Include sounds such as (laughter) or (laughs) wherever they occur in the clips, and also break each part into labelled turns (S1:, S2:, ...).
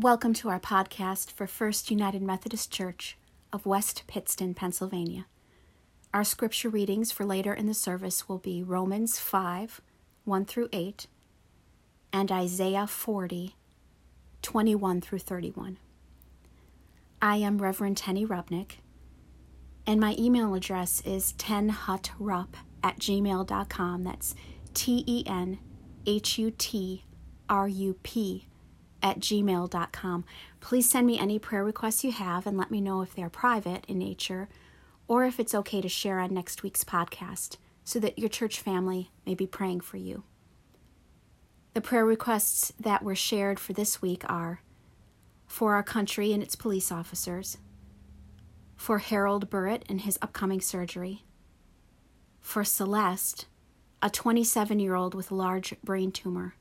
S1: Welcome to our podcast for First United Methodist Church of West Pittston, Pennsylvania. Our scripture readings for later in the service will be Romans 5 1 through 8 and Isaiah 40 21 through 31. I am Reverend Tenny Rupnick, and my email address is tenhutrup at gmail.com. That's T E N H U T R U P at gmail.com. Please send me any prayer requests you have and let me know if they're private in nature or if it's okay to share on next week's podcast so that your church family may be praying for you. The prayer requests that were shared for this week are for our country and its police officers, for Harold Burritt and his upcoming surgery, for Celeste, a 27 year old with a large brain tumor,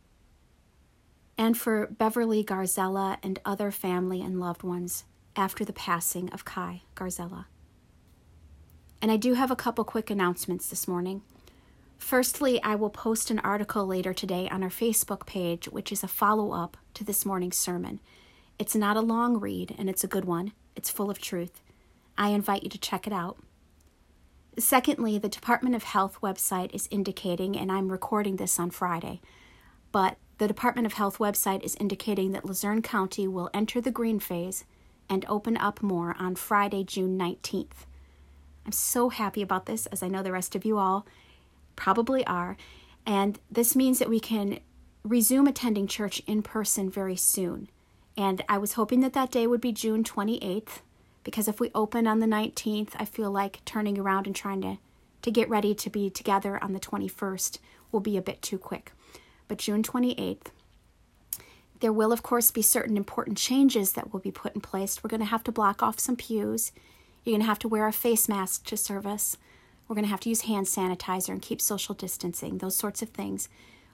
S1: and for Beverly Garzella and other family and loved ones after the passing of Kai Garzella. And I do have a couple quick announcements this morning. Firstly, I will post an article later today on our Facebook page, which is a follow up to this morning's sermon. It's not a long read, and it's a good one. It's full of truth. I invite you to check it out. Secondly, the Department of Health website is indicating, and I'm recording this on Friday, but the Department of Health website is indicating that Luzerne County will enter the green phase and open up more on Friday, June 19th. I'm so happy about this, as I know the rest of you all probably are. And this means that we can resume attending church in person very soon. And I was hoping that that day would be June 28th, because if we open on the 19th, I feel like turning around and trying to, to get ready to be together on the 21st will be a bit too quick but June 28th. There will, of course, be certain important changes that will be put in place. We're going to have to block off some pews. You're going to have to wear a face mask to service. We're going to have to use hand sanitizer and keep social distancing, those sorts of things.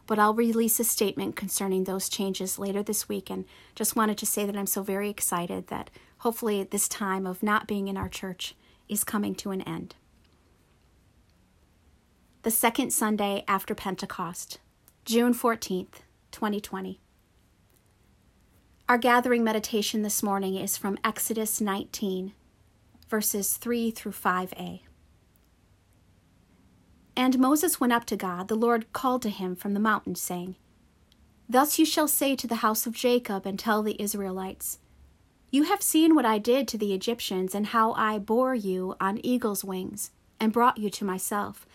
S1: But I'll release a statement concerning those changes later this week and just wanted to say that I'm so very excited that hopefully this time of not being in our church is coming to an end. The second Sunday after Pentecost, June 14th, 2020. Our gathering meditation this morning is from Exodus 19, verses 3 through 5a. And Moses went up to God. The Lord called to him from the mountain, saying, Thus you shall say to the house of Jacob and tell the Israelites, You have seen what I did to the Egyptians, and how I bore you on eagle's wings, and brought you to myself.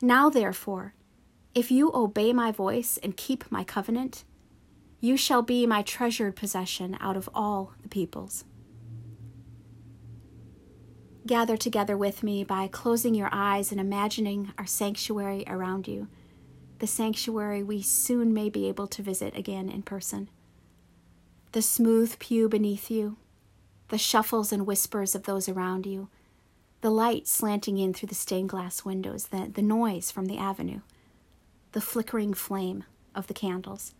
S1: Now, therefore, if you obey my voice and keep my covenant, you shall be my treasured possession out of all the peoples. Gather together with me by closing your eyes and imagining our sanctuary around you, the sanctuary we soon may be able to visit again in person. The smooth pew beneath you, the shuffles and whispers of those around you, the light slanting in through the stained glass windows, the, the noise from the avenue the flickering flame of the candles.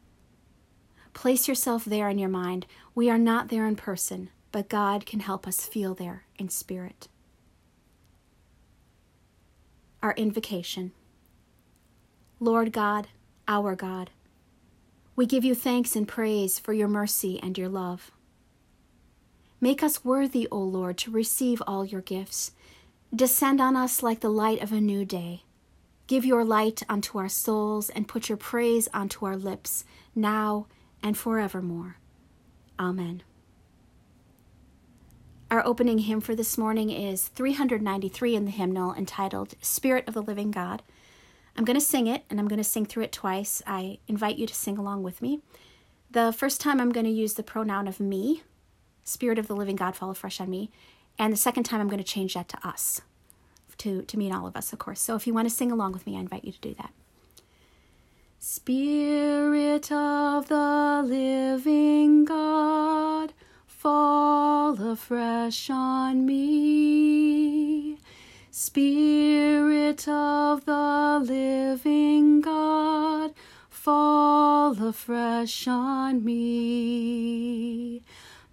S1: Place yourself there in your mind. We are not there in person, but God can help us feel there in spirit. Our invocation Lord God, our God, we give you thanks and praise for your mercy and your love. Make us worthy, O Lord, to receive all your gifts. Descend on us like the light of a new day Give your light unto our souls and put your praise unto our lips, now and forevermore. Amen. Our opening hymn for this morning is 393 in the hymnal entitled Spirit of the Living God. I'm going to sing it and I'm going to sing through it twice. I invite you to sing along with me. The first time I'm going to use the pronoun of me, Spirit of the Living God, fall afresh on me. And the second time I'm going to change that to us to, to mean all of us, of course. So if you want to sing along with me, I invite you to do that. Spirit of the living God, fall afresh on me. Spirit of the living God, fall afresh on me.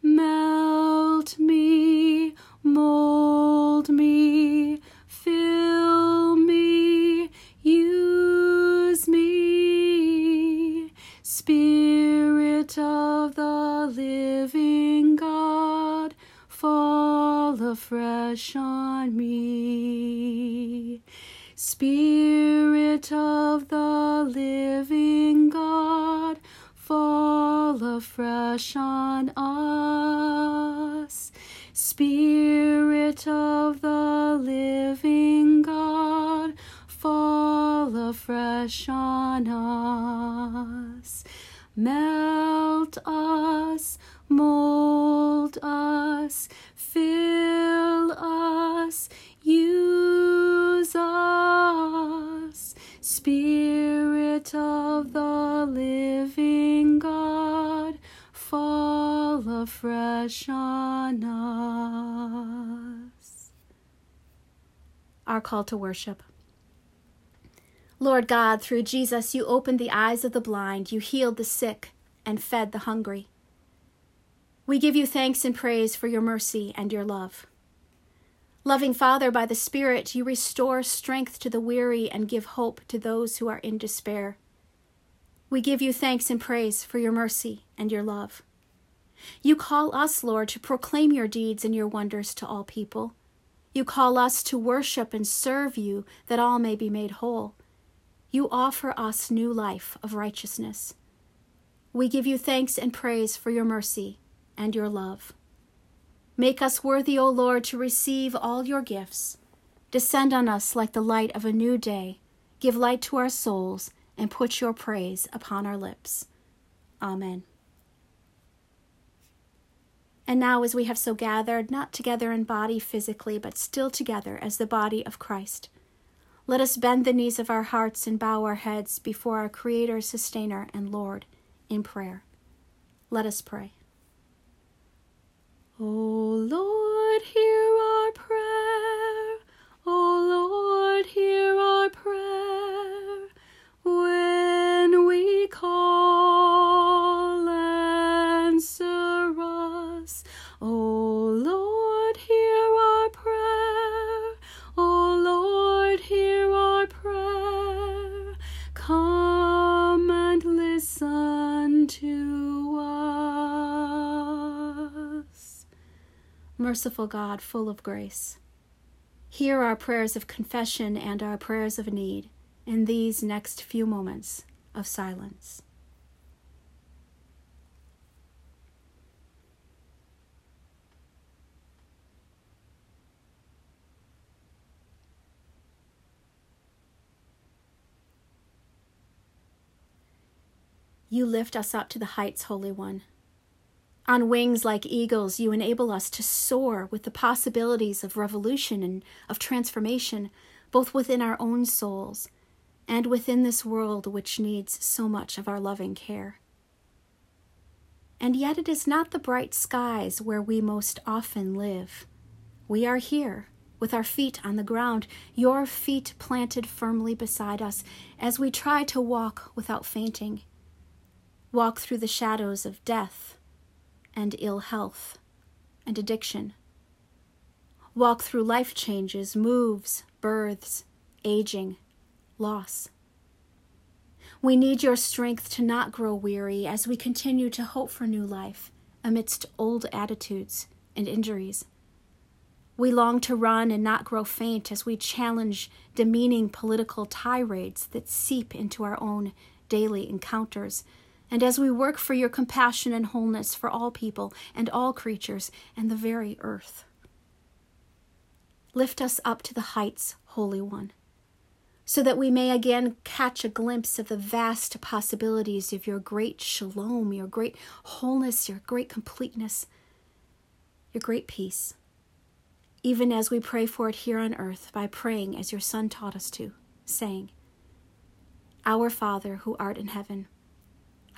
S1: Melt me, mold me, Fill me, use me, Spirit of the living God, fall afresh on me. Spirit of the living God, fall afresh on us. Spirit of the living God, fall afresh on us. Melt us, mold us, fill us, use us. Spirit of the living God, fall afresh on us. Our call to worship. Lord God, through Jesus, you opened the eyes of the blind, you healed the sick, and fed the hungry. We give you thanks and praise for your mercy and your love. Loving Father, by the Spirit, you restore strength to the weary and give hope to those who are in despair. We give you thanks and praise for your mercy and your love. You call us, Lord, to proclaim your deeds and your wonders to all people. You call us to worship and serve you that all may be made whole. You offer us new life of righteousness. We give you thanks and praise for your mercy and your love. Make us worthy, O Lord, to receive all your gifts. Descend on us like the light of a new day. Give light to our souls and put your praise upon our lips. Amen. And now, as we have so gathered, not together in body physically, but still together as the body of Christ, let us bend the knees of our hearts and bow our heads before our Creator, Sustainer, and Lord in prayer. Let us pray. O Lord, hear our Merciful God, full of grace, hear our prayers of confession and our prayers of need in these next few moments of silence. You lift us up to the heights, Holy One. On wings like eagles, you enable us to soar with the possibilities of revolution and of transformation, both within our own souls and within this world which needs so much of our loving care. And yet, it is not the bright skies where we most often live. We are here, with our feet on the ground, your feet planted firmly beside us, as we try to walk without fainting walk through the shadows of death and ill health and addiction. Walk through life changes, moves, births, aging, loss. We need your strength to not grow weary as we continue to hope for new life amidst old attitudes and injuries. We long to run and not grow faint as we challenge demeaning political tirades that seep into our own daily encounters and as we work for your compassion and wholeness for all people and all creatures and the very earth. Lift us up to the heights, Holy One, so that we may again catch a glimpse of the vast possibilities of your great shalom, your great wholeness, your great completeness, your great peace, even as we pray for it here on earth by praying as your Son taught us to, saying, Our Father who art in heaven,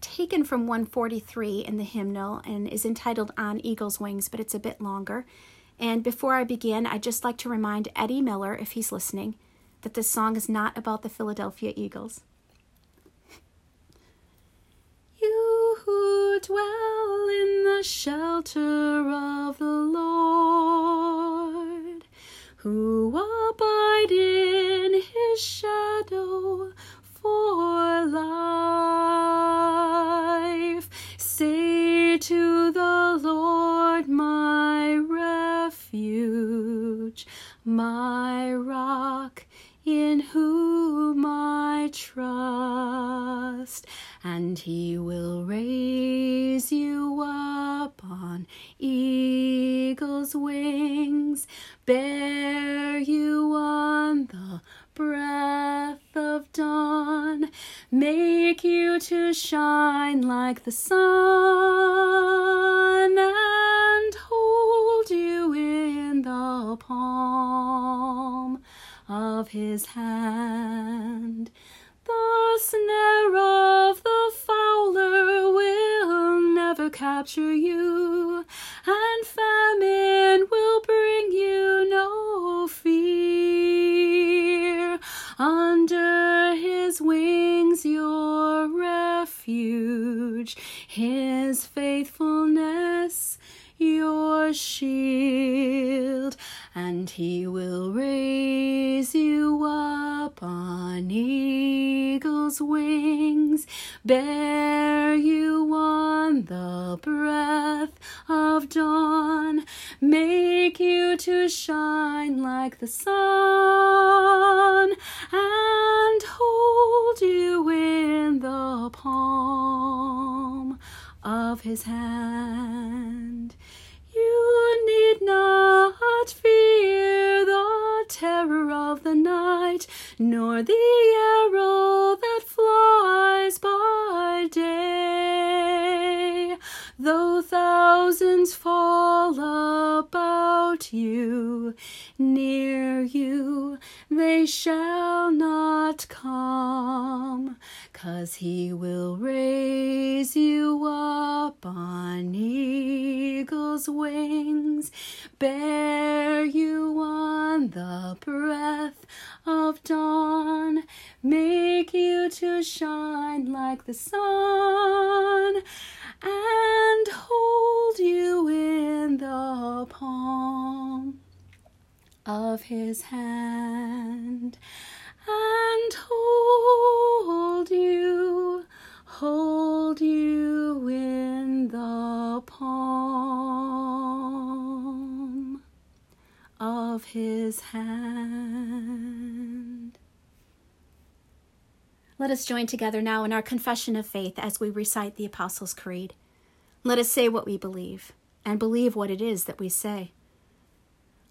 S1: taken from 143 in the hymnal and is entitled On Eagle's Wings, but it's a bit longer. And before I begin, I'd just like to remind Eddie Miller, if he's listening, that this song is not about the Philadelphia Eagles. (laughs) you who dwell in the shelter of the Lord, who abide in his shadow for life, say to the Lord, my refuge, my rock in whom I trust, and he will raise you up on eagle's wings, bear you on the breath of dawn, make you to shine like the sun, and hold you in the palm of his hand. The snare of the fowler will never capture you, shield and he will raise you up on eagle's wings, bear you on the breath of dawn, make you to shine like the sun, and hold you in the palm of his hand. You need not fear the terror of the night, nor the arrow that flies by day. Though thousands fall about you, near you they shall not come, 'cause he will raise you up on eagle's wings, bear you on the breath of dawn, make you to shine like the sun, and hold you in the palm of his hand, and hold you, hold you in the palm of his hand. Let us join together now in our confession of faith as we recite the Apostles' Creed. Let us say what we believe and believe what it is that we say.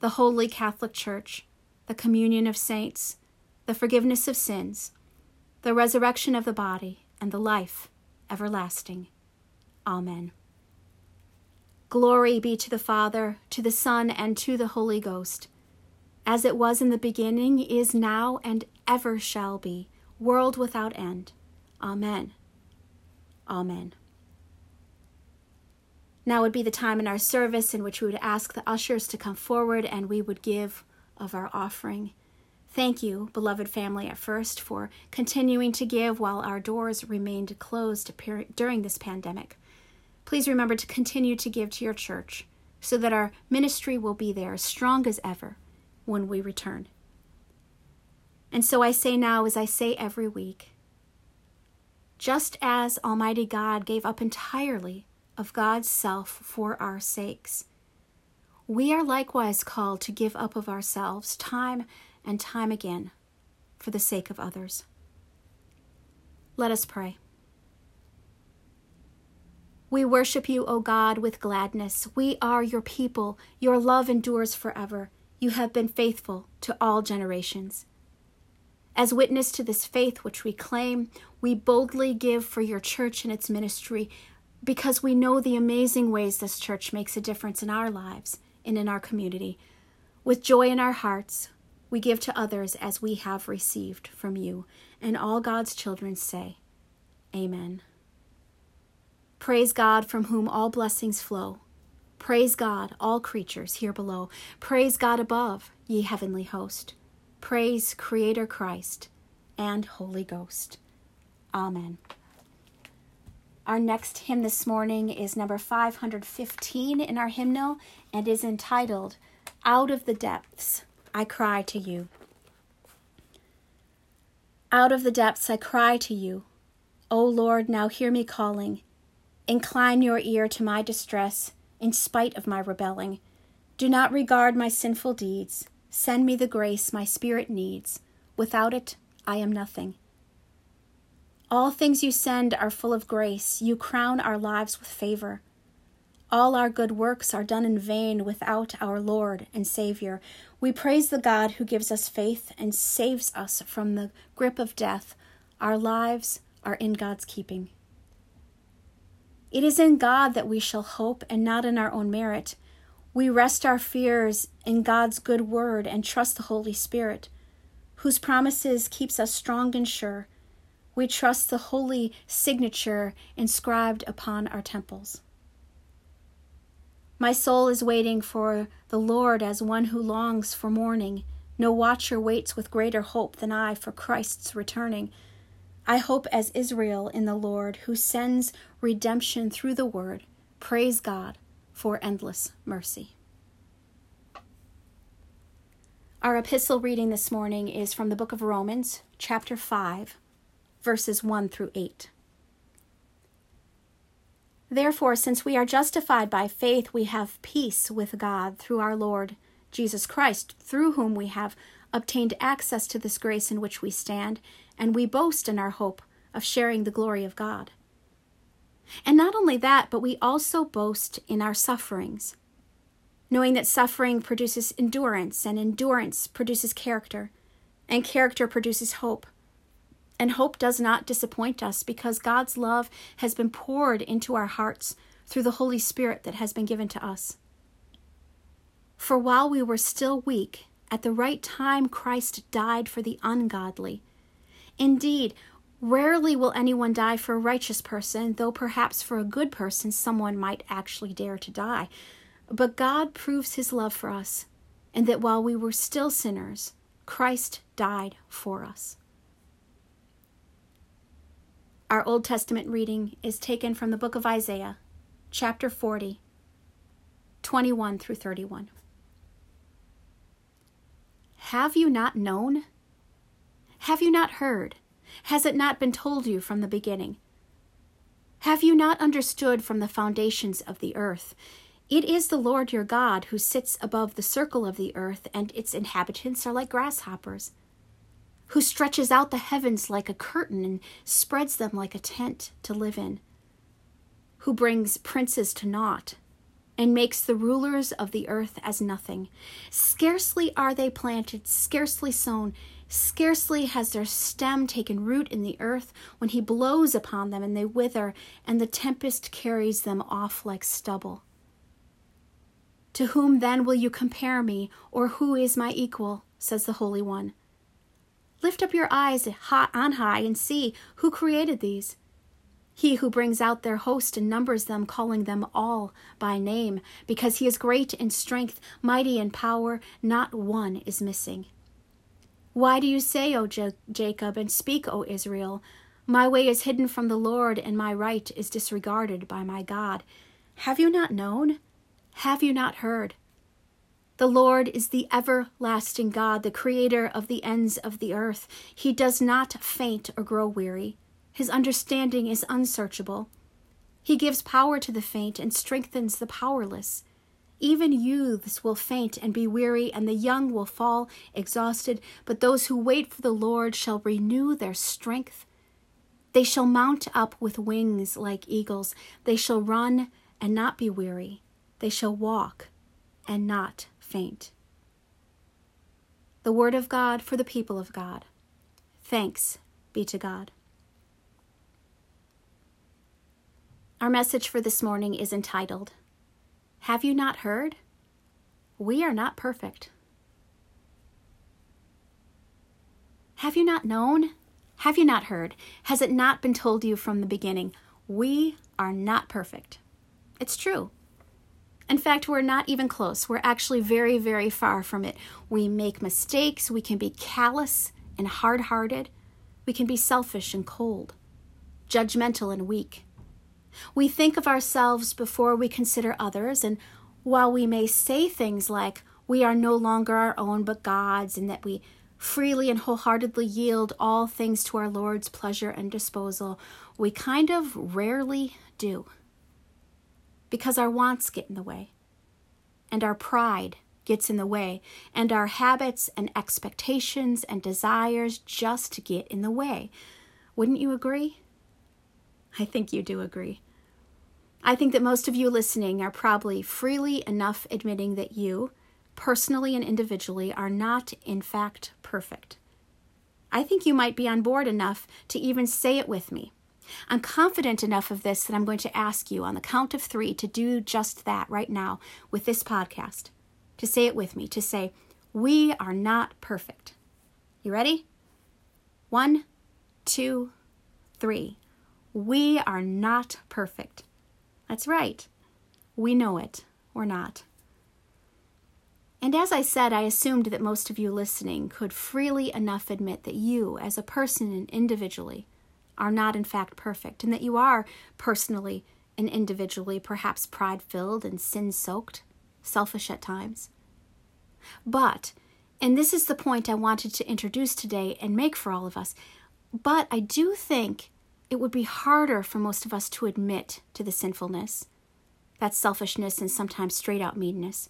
S1: the holy Catholic Church, the communion of saints, the forgiveness of sins, the resurrection of the body, and the life everlasting. Amen. Glory be to the Father, to the Son, and to the Holy Ghost as it was in the beginning, is now, and ever shall be, world without end. Amen. Amen. Now would be the time in our service in which we would ask the ushers to come forward and we would give of our offering. Thank you, beloved family, at first for continuing to give while our doors remained closed during this pandemic. Please remember to continue to give to your church so that our ministry will be there as strong as ever when we return. And so I say now, as I say every week, just as Almighty God gave up entirely of God's self for our sakes, we are likewise called to give up of ourselves time and time again for the sake of others. Let us pray. We worship you, O God, with gladness. We are your people. Your love endures forever. You have been faithful to all generations. As witness to this faith which we claim, we boldly give for your church and its ministry because we know the amazing ways this church makes a difference in our lives and in our community. With joy in our hearts, we give to others as we have received from you. And all God's children say, Amen. Praise God from whom all blessings flow. Praise God, all creatures here below. Praise God above, ye heavenly host. Praise Creator Christ and Holy Ghost. Amen. Our next hymn this morning is number 515 in our hymnal and is entitled, Out of the Depths I Cry to You. Out of the depths I cry to you. O Lord, now hear me calling. Incline your ear to my distress, in spite of my rebelling. Do not regard my sinful deeds. Send me the grace my spirit needs. Without it, I am nothing. All things you send are full of grace. You crown our lives with favor. All our good works are done in vain without our Lord and Savior. We praise the God who gives us faith and saves us from the grip of death. Our lives are in God's keeping. It is in God that we shall hope and not in our own merit. We rest our fears in God's good word and trust the Holy Spirit, whose promises keeps us strong and sure. We trust the holy signature inscribed upon our temples. My soul is waiting for the Lord as one who longs for morning. No watcher waits with greater hope than I for Christ's returning. I hope as Israel in the Lord, who sends redemption through the word. Praise God for endless mercy. Our epistle reading this morning is from the book of Romans, chapter 5, verses 1 through 8. Therefore, since we are justified by faith, we have peace with God through our Lord Jesus Christ, through whom we have obtained access to this grace in which we stand, and we boast in our hope of sharing the glory of God. And not only that, but we also boast in our sufferings, knowing that suffering produces endurance, and endurance produces character, and character produces hope. And hope does not disappoint us because God's love has been poured into our hearts through the Holy Spirit that has been given to us. For while we were still weak, at the right time Christ died for the ungodly. Indeed, rarely will anyone die for a righteous person, though perhaps for a good person someone might actually dare to die. But God proves his love for us, and that while we were still sinners, Christ died for us. Our Old Testament reading is taken from the book of Isaiah, chapter 40, 21 through 31. Have you not known? Have you not heard? Has it not been told you from the beginning? Have you not understood from the foundations of the earth? It is the Lord your God who sits above the circle of the earth, and its inhabitants are like grasshoppers who stretches out the heavens like a curtain and spreads them like a tent to live in, who brings princes to naught and makes the rulers of the earth as nothing. Scarcely are they planted, scarcely sown, scarcely has their stem taken root in the earth when he blows upon them and they wither, and the tempest carries them off like stubble. To whom then will you compare me, or who is my equal? says the Holy One. Lift up your eyes on high and see who created these. He who brings out their host and numbers them, calling them all by name, because he is great in strength, mighty in power, not one is missing. Why do you say, O Jacob, and speak, O Israel? My way is hidden from the Lord, and my right is disregarded by my God. Have you not known? Have you not heard? The Lord is the everlasting God, the creator of the ends of the earth. He does not faint or grow weary. His understanding is unsearchable. He gives power to the faint and strengthens the powerless. Even youths will faint and be weary, and the young will fall exhausted, but those who wait for the Lord shall renew their strength. They shall mount up with wings like eagles. They shall run and not be weary. They shall walk and not faint. The word of God for the people of God. Thanks be to God. Our message for this morning is entitled, Have You Not Heard? We are not perfect. Have you not known? Have you not heard? Has it not been told you from the beginning? We are not perfect. It's true. In fact, we're not even close. We're actually very, very far from it. We make mistakes. We can be callous and hard hearted. We can be selfish and cold, judgmental and weak. We think of ourselves before we consider others, and while we may say things like, we are no longer our own but God's, and that we freely and wholeheartedly yield all things to our Lord's pleasure and disposal, we kind of rarely do. Because our wants get in the way, and our pride gets in the way, and our habits and expectations and desires just get in the way. Wouldn't you agree? I think you do agree. I think that most of you listening are probably freely enough admitting that you, personally and individually, are not, in fact, perfect. I think you might be on board enough to even say it with me. I'm confident enough of this that I'm going to ask you on the count of three to do just that right now with this podcast. To say it with me, to say, We are not perfect. You ready? One, two, three. We are not perfect. That's right. We know it. We're not. And as I said, I assumed that most of you listening could freely enough admit that you, as a person and individually, are not in fact perfect, and that you are personally and individually perhaps pride filled and sin soaked, selfish at times. But, and this is the point I wanted to introduce today and make for all of us, but I do think it would be harder for most of us to admit to the sinfulness, that selfishness and sometimes straight out meanness.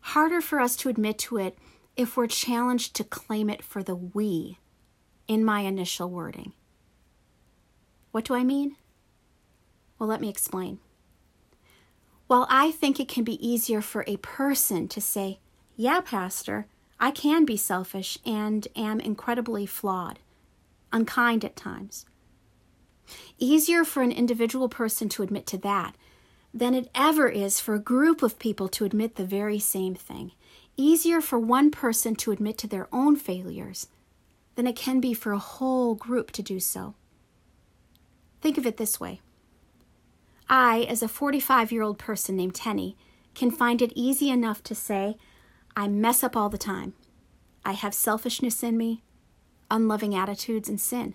S1: Harder for us to admit to it if we're challenged to claim it for the we in my initial wording. What do I mean? Well, let me explain. While I think it can be easier for a person to say, Yeah, Pastor, I can be selfish and am incredibly flawed, unkind at times Easier for an individual person to admit to that than it ever is for a group of people to admit the very same thing. Easier for one person to admit to their own failures than it can be for a whole group to do so. Think of it this way I, as a 45 year old person named Tenny, can find it easy enough to say, I mess up all the time. I have selfishness in me, unloving attitudes, and sin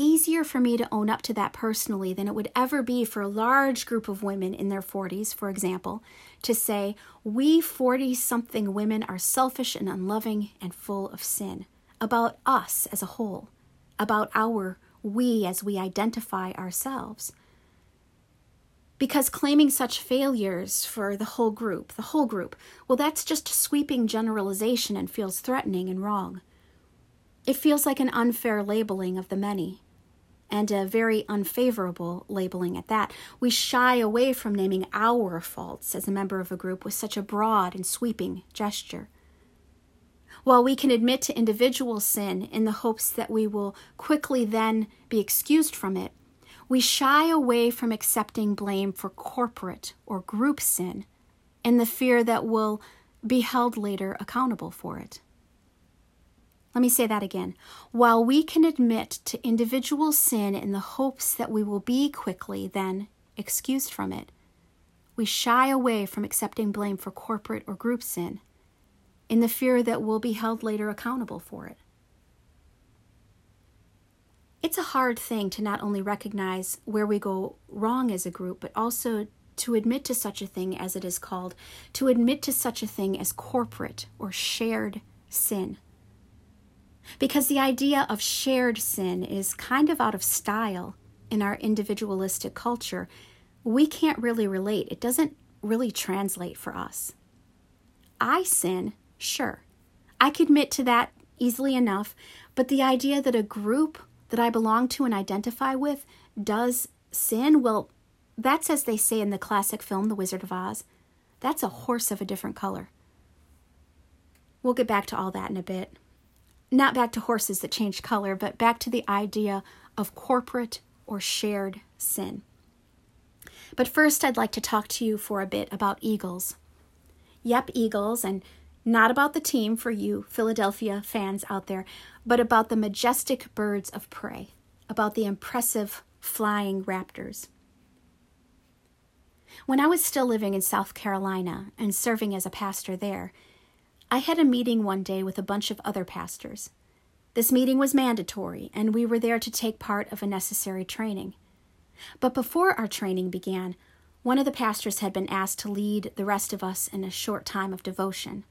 S1: easier for me to own up to that personally than it would ever be for a large group of women in their 40s, for example, to say, We 40 something women are selfish and unloving and full of sin. About us as a whole, about our we as we identify ourselves. Because claiming such failures for the whole group, the whole group, well, that's just sweeping generalization and feels threatening and wrong. It feels like an unfair labeling of the many, and a very unfavorable labeling at that. We shy away from naming our faults as a member of a group with such a broad and sweeping gesture. While we can admit to individual sin in the hopes that we will quickly then be excused from it, we shy away from accepting blame for corporate or group sin in the fear that we'll be held later accountable for it. Let me say that again. While we can admit to individual sin in the hopes that we will be quickly then excused from it, we shy away from accepting blame for corporate or group sin in the fear that we'll be held later accountable for it. It's a hard thing to not only recognize where we go wrong as a group, but also to admit to such a thing as it is called, to admit to such a thing as corporate or shared sin because the idea of shared sin is kind of out of style in our individualistic culture. We can't really relate, it doesn't really translate for us. I sin, sure. I can admit to that easily enough, but the idea that a group that I belong to and identify with does sin, well, that's as they say in the classic film, The Wizard of Oz. That's a horse of a different color. We'll get back to all that in a bit. Not back to horses that change color, but back to the idea of corporate or shared sin. But first, I'd like to talk to you for a bit about eagles. Yep, eagles, and not about the team for you Philadelphia fans out there, but about the majestic birds of prey, about the impressive flying raptors. When I was still living in South Carolina and serving as a pastor there, I had a meeting one day with a bunch of other pastors. This meeting was mandatory, and we were there to take part of a necessary training. But before our training began, one of the pastors had been asked to lead the rest of us in a short time of devotion.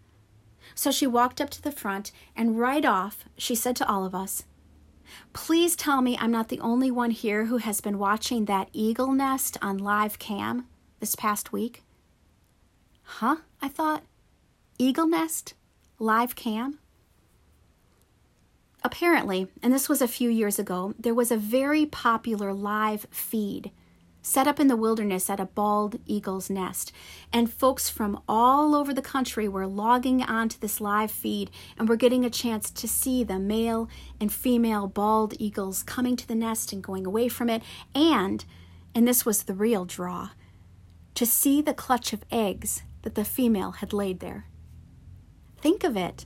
S1: So she walked up to the front, and right off, she said to all of us, Please tell me I'm not the only one here who has been watching that eagle nest on live cam this past week. Huh? I thought. Eagle nest? Live cam? Apparently, and this was a few years ago, there was a very popular live feed set up in the wilderness at a bald eagle's nest. And folks from all over the country were logging onto this live feed and were getting a chance to see the male and female bald eagles coming to the nest and going away from it. And, and this was the real draw, to see the clutch of eggs that the female had laid there. Think of it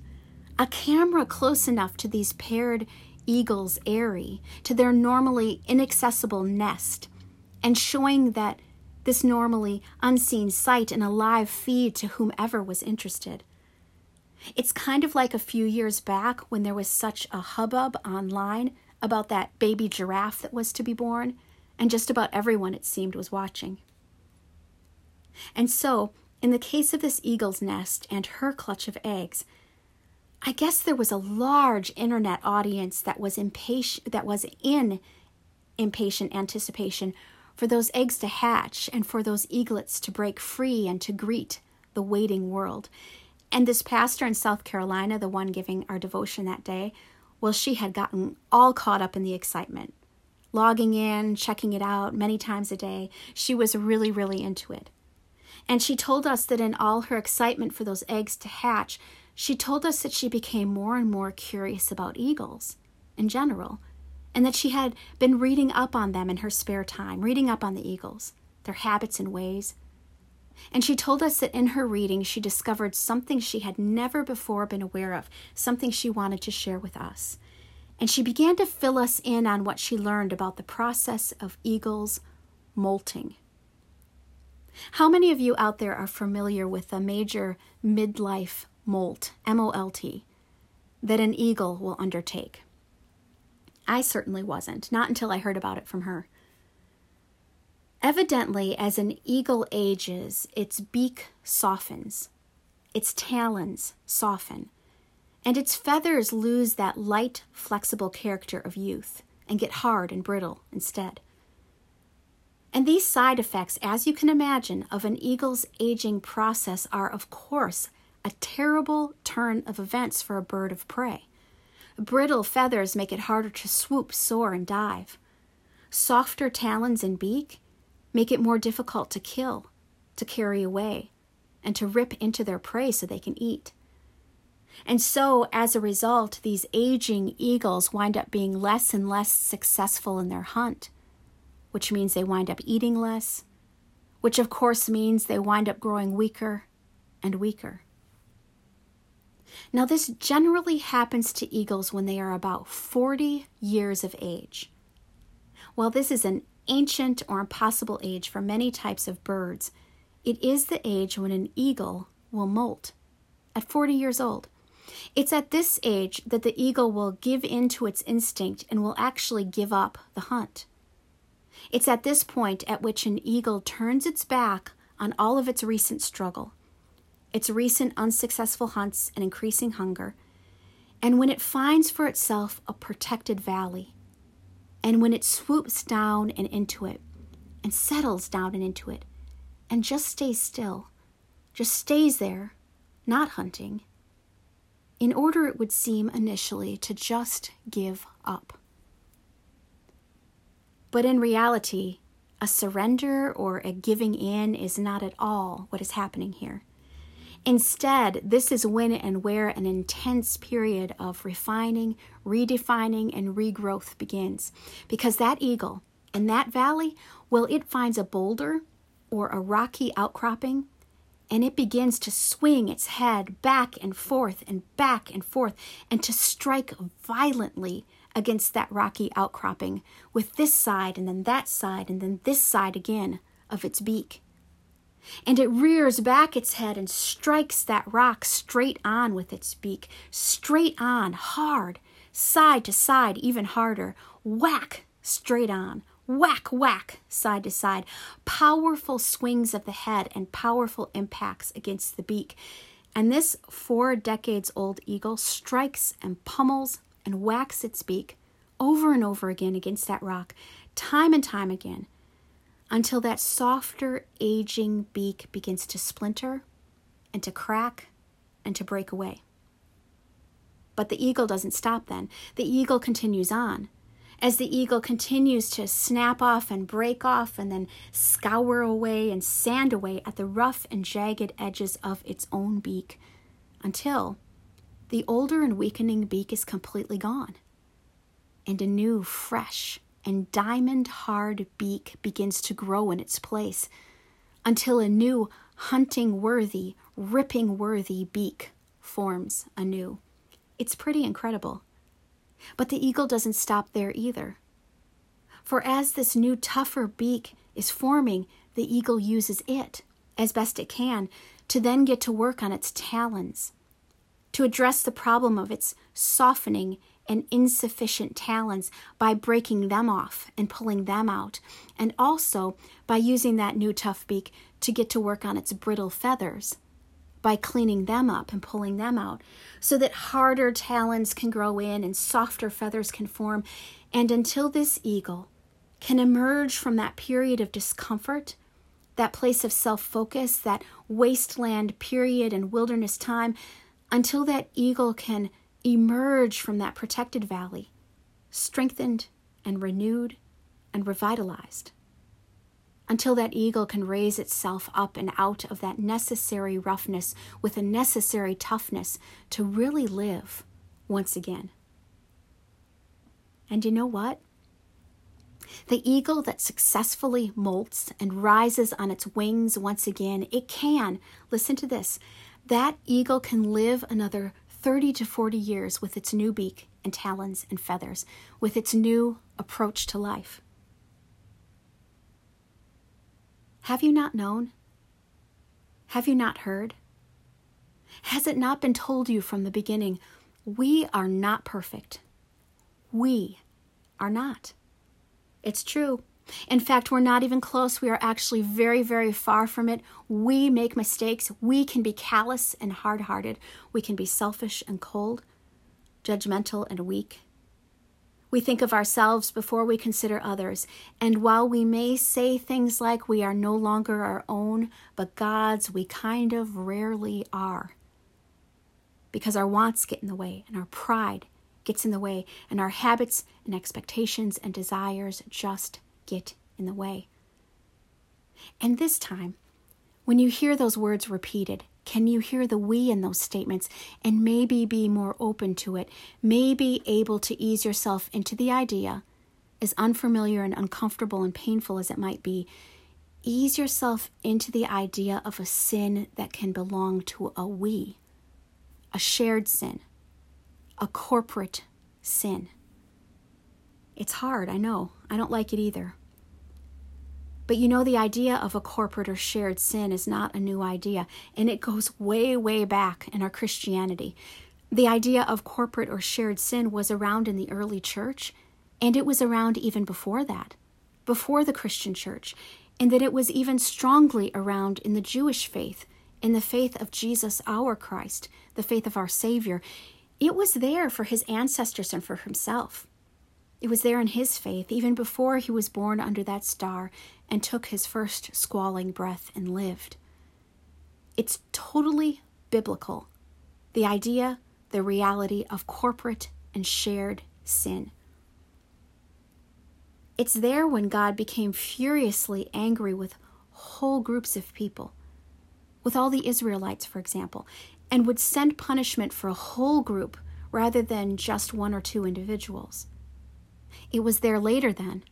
S1: a camera close enough to these paired eagles' eyrie, to their normally inaccessible nest and showing that this normally unseen sight in a live feed to whomever was interested. It's kind of like a few years back when there was such a hubbub online about that baby giraffe that was to be born, and just about everyone, it seemed, was watching. And so, in the case of this eagle's nest and her clutch of eggs, I guess there was a large internet audience that was impatient that was in impatient anticipation for those eggs to hatch and for those eaglets to break free and to greet the waiting world. And this pastor in South Carolina, the one giving our devotion that day, well, she had gotten all caught up in the excitement, logging in, checking it out many times a day. She was really, really into it. And she told us that in all her excitement for those eggs to hatch, she told us that she became more and more curious about eagles in general and that she had been reading up on them in her spare time, reading up on the eagles, their habits and ways. And she told us that in her reading, she discovered something she had never before been aware of, something she wanted to share with us. And she began to fill us in on what she learned about the process of eagles molting. How many of you out there are familiar with a major midlife molt, M O L T, that an eagle will undertake? I certainly wasn't, not until I heard about it from her. Evidently, as an eagle ages, its beak softens, its talons soften, and its feathers lose that light, flexible character of youth and get hard and brittle instead. And these side effects, as you can imagine, of an eagle's aging process are, of course, a terrible turn of events for a bird of prey. Brittle feathers make it harder to swoop, soar, and dive. Softer talons and beak make it more difficult to kill, to carry away, and to rip into their prey so they can eat. And so, as a result, these aging eagles wind up being less and less successful in their hunt, which means they wind up eating less, which of course means they wind up growing weaker and weaker. Now, this generally happens to eagles when they are about 40 years of age. While this is an ancient or impossible age for many types of birds, it is the age when an eagle will molt at 40 years old. It's at this age that the eagle will give in to its instinct and will actually give up the hunt. It's at this point at which an eagle turns its back on all of its recent struggle its recent unsuccessful hunts and increasing hunger, and when it finds for itself a protected valley, and when it swoops down and into it, and settles down and into it, and just stays still, just stays there, not hunting, in order, it would seem initially, to just give up. But in reality, a surrender or a giving in is not at all what is happening here. Instead, this is when and where an intense period of refining, redefining, and regrowth begins. Because that eagle in that valley, well, it finds a boulder or a rocky outcropping and it begins to swing its head back and forth and back and forth and to strike violently against that rocky outcropping with this side and then that side and then this side again of its beak. And it rears back its head and strikes that rock straight on with its beak, straight on, hard, side to side, even harder, whack, straight on, whack, whack, side to side, powerful swings of the head and powerful impacts against the beak. And this four decades old eagle strikes and pummels and whacks its beak over and over again against that rock, time and time again, until that softer, aging beak begins to splinter and to crack and to break away. But the eagle doesn't stop then. The eagle continues on as the eagle continues to snap off and break off and then scour away and sand away at the rough and jagged edges of its own beak until the older and weakening beak is completely gone and a new, fresh, and diamond hard beak begins to grow in its place until a new hunting worthy, ripping worthy beak forms anew. It's pretty incredible. But the eagle doesn't stop there either. For as this new, tougher beak is forming, the eagle uses it, as best it can, to then get to work on its talons, to address the problem of its softening and insufficient talons by breaking them off and pulling them out, and also by using that new tough beak to get to work on its brittle feathers by cleaning them up and pulling them out so that harder talons can grow in and softer feathers can form. And until this eagle can emerge from that period of discomfort, that place of self focus, that wasteland period and wilderness time, until that eagle can emerge from that protected valley, strengthened and renewed and revitalized until that eagle can raise itself up and out of that necessary roughness with a necessary toughness to really live once again. And you know what? The eagle that successfully molts and rises on its wings once again, it can, listen to this, that eagle can live another 30 to 40 years with its new beak and talons and feathers, with its new approach to life. Have you not known? Have you not heard? Has it not been told you from the beginning? We are not perfect. We are not. It's true. In fact, we're not even close. We are actually very, very far from it. We make mistakes. We can be callous and hard hearted. We can be selfish and cold, judgmental and weak. We think of ourselves before we consider others. And while we may say things like we are no longer our own, but God's, we kind of rarely are. Because our wants get in the way, and our pride gets in the way, and our habits and expectations and desires just get in the way. And this time, when you hear those words repeated, can you hear the we in those statements and maybe be more open to it? Maybe able to ease yourself into the idea, as unfamiliar and uncomfortable and painful as it might be, ease yourself into the idea of a sin that can belong to a we, a shared sin, a corporate sin. It's hard, I know. I don't like it either. But you know, the idea of a corporate or shared sin is not a new idea, and it goes way, way back in our Christianity. The idea of corporate or shared sin was around in the early church, and it was around even before that, before the Christian church, and that it was even strongly around in the Jewish faith, in the faith of Jesus, our Christ, the faith of our Savior. It was there for his ancestors and for himself. It was there in his faith, even before he was born under that star and took his first squalling breath and lived. It's totally biblical the idea, the reality of corporate and shared sin. It's there when God became furiously angry with whole groups of people, with all the Israelites, for example, and would send punishment for a whole group rather than just one or two individuals. It was there later then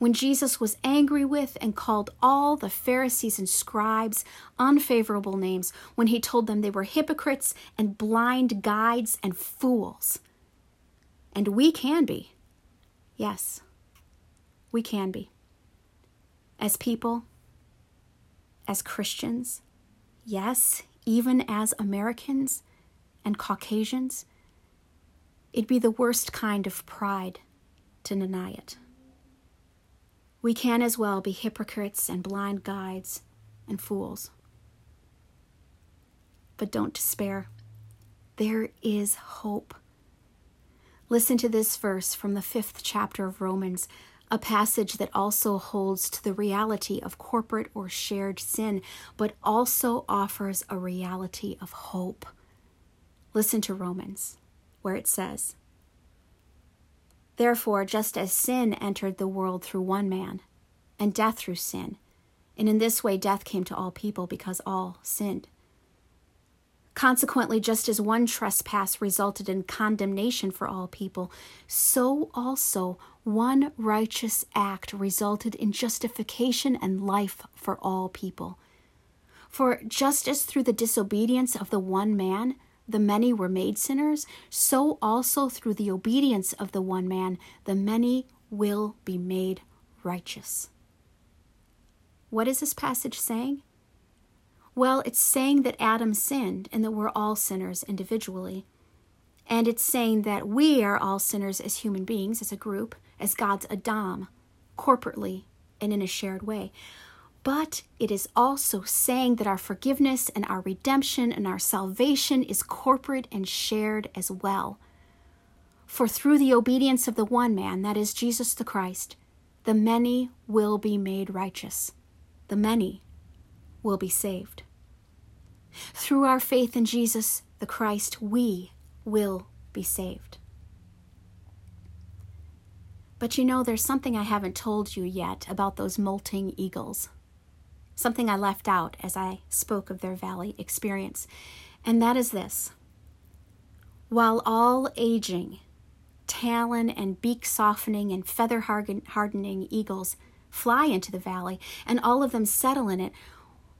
S1: when Jesus was angry with and called all the Pharisees and scribes unfavorable names when he told them they were hypocrites and blind guides and fools. And we can be. Yes, we can be. As people, as Christians, yes, even as Americans and Caucasians, it'd be the worst kind of pride to deny it. We can as well be hypocrites and blind guides and fools. But don't despair. There is hope. Listen to this verse from the fifth chapter of Romans, a passage that also holds to the reality of corporate or shared sin, but also offers a reality of hope. Listen to Romans, where it says, Therefore, just as sin entered the world through one man, and death through sin, and in this way death came to all people because all sinned. Consequently, just as one trespass resulted in condemnation for all people, so also one righteous act resulted in justification and life for all people. For just as through the disobedience of the one man, the many were made sinners, so also through the obedience of the one man, the many will be made righteous. What is this passage saying? Well, it's saying that Adam sinned and that we're all sinners individually. And it's saying that we are all sinners as human beings, as a group, as God's Adam, corporately and in a shared way but it is also saying that our forgiveness and our redemption and our salvation is corporate and shared as well. For through the obedience of the one man, that is Jesus the Christ, the many will be made righteous. The many will be saved. Through our faith in Jesus the Christ, we will be saved. But you know, there's something I haven't told you yet about those molting eagles something I left out as I spoke of their valley experience, and that is this. While all aging, talon and beak softening and feather hardening eagles fly into the valley, and all of them settle in it,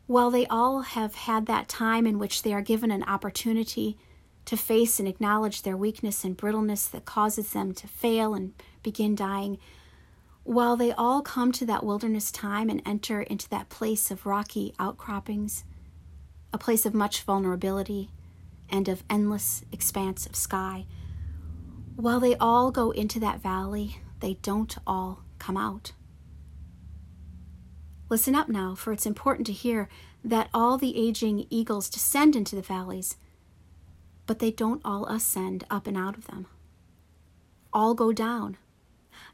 S1: while they all have had that time in which they are given an opportunity to face and acknowledge their weakness and brittleness that causes them to fail and begin dying, while they all come to that wilderness time and enter into that place of rocky outcroppings, a place of much vulnerability and of endless expanse of sky, while they all go into that valley, they don't all come out. Listen up now, for it's important to hear that all the aging eagles descend into the valleys, but they don't all ascend up and out of them. All go down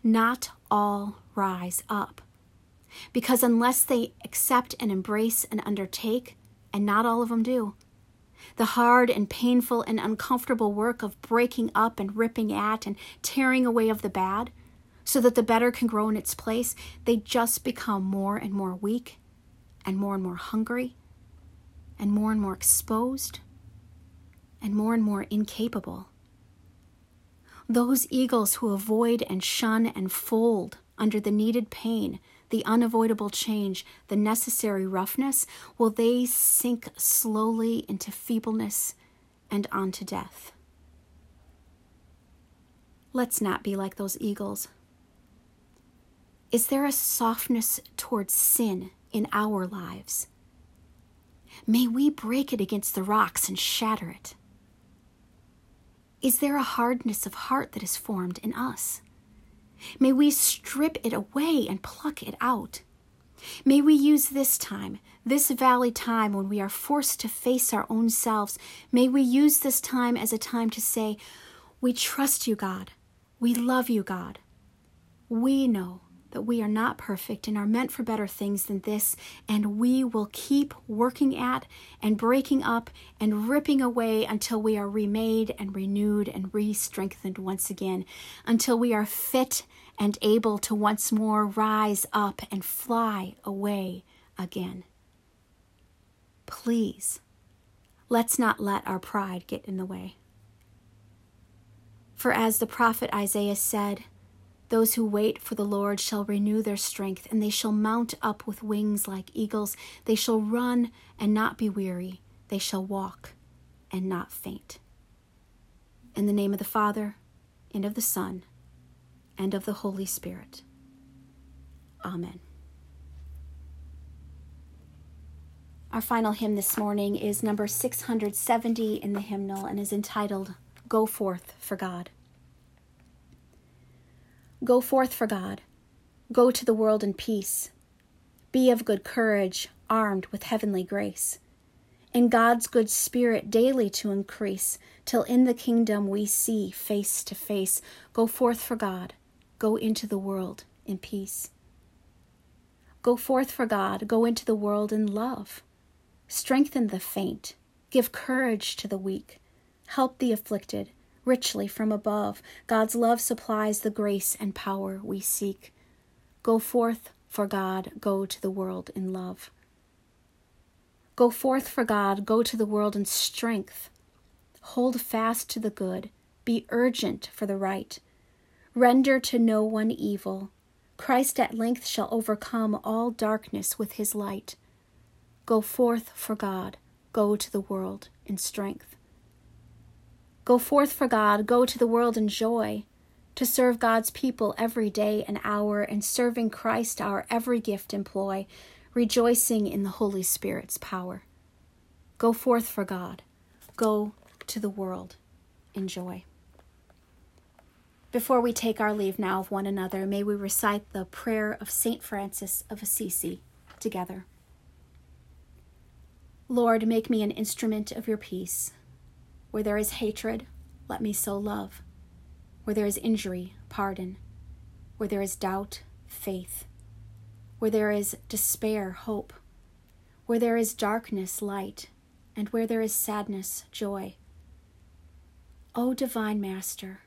S1: not all rise up. Because unless they accept and embrace and undertake, and not all of them do, the hard and painful and uncomfortable work of breaking up and ripping at and tearing away of the bad, so that the better can grow in its place, they just become more and more weak, and more and more hungry, and more and more exposed, and more and more incapable those eagles who avoid and shun and fold under the needed pain, the unavoidable change, the necessary roughness, will they sink slowly into feebleness and onto death. Let's not be like those eagles. Is there a softness towards sin in our lives? May we break it against the rocks and shatter it. Is there a hardness of heart that is formed in us? May we strip it away and pluck it out. May we use this time, this valley time when we are forced to face our own selves, may we use this time as a time to say, We trust you, God. We love you, God. We know that we are not perfect and are meant for better things than this, and we will keep working at and breaking up and ripping away until we are remade and renewed and re strengthened once again, until we are fit and able to once more rise up and fly away again. Please, let's not let our pride get in the way. For as the prophet Isaiah said, those who wait for the Lord shall renew their strength, and they shall mount up with wings like eagles. They shall run and not be weary. They shall walk and not faint. In the name of the Father, and of the Son, and of the Holy Spirit. Amen. Our final hymn this morning is number 670 in the hymnal and is entitled Go Forth for God. Go forth for God. Go to the world in peace. Be of good courage, armed with heavenly grace. In God's good spirit daily to increase, till in the kingdom we see face to face. Go forth for God. Go into the world in peace. Go forth for God. Go into the world in love. Strengthen the faint, give courage to the weak, help the afflicted richly from above. God's love supplies the grace and power we seek. Go forth for God, go to the world in love. Go forth for God, go to the world in strength. Hold fast to the good, be urgent for the right. Render to no one evil. Christ at length shall overcome all darkness with his light. Go forth for God, go to the world in strength. Go forth for God, go to the world in joy, to serve God's people every day and hour, and serving Christ our every gift employ, rejoicing in the Holy Spirit's power. Go forth for God, go to the world in joy. Before we take our leave now of one another, may we recite the prayer of St. Francis of Assisi together. Lord, make me an instrument of your peace. Where there is hatred, let me sow love. Where there is injury, pardon. Where there is doubt, faith. Where there is despair, hope. Where there is darkness, light. And where there is sadness, joy. O divine Master,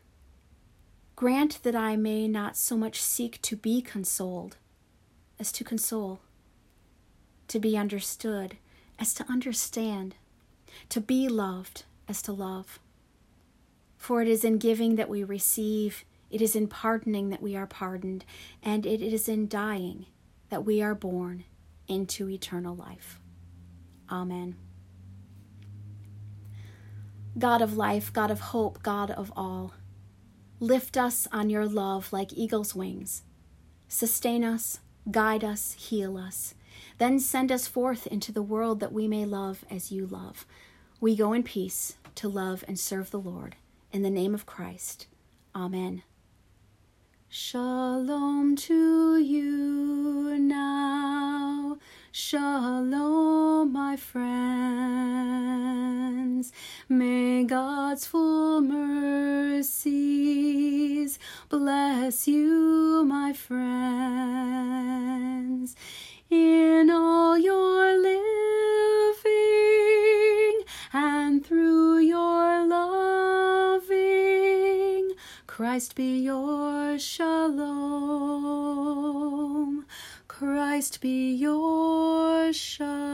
S1: grant that I may not so much seek to be consoled as to console, to be understood as to understand, to be loved as to love. For it is in giving that we receive, it is in pardoning that we are pardoned, and it is in dying that we are born into eternal life. Amen. God of life, God of hope, God of all, lift us on your love like eagle's wings. Sustain us, guide us, heal us then send us forth into the world that we may love as you love. We go in peace to love and serve the Lord. In the name of Christ. Amen. Shalom to you now. Shalom, my friends. May God's full mercies bless you, my friends in all your living and through your loving. Christ be your shalom. Christ be your shalom.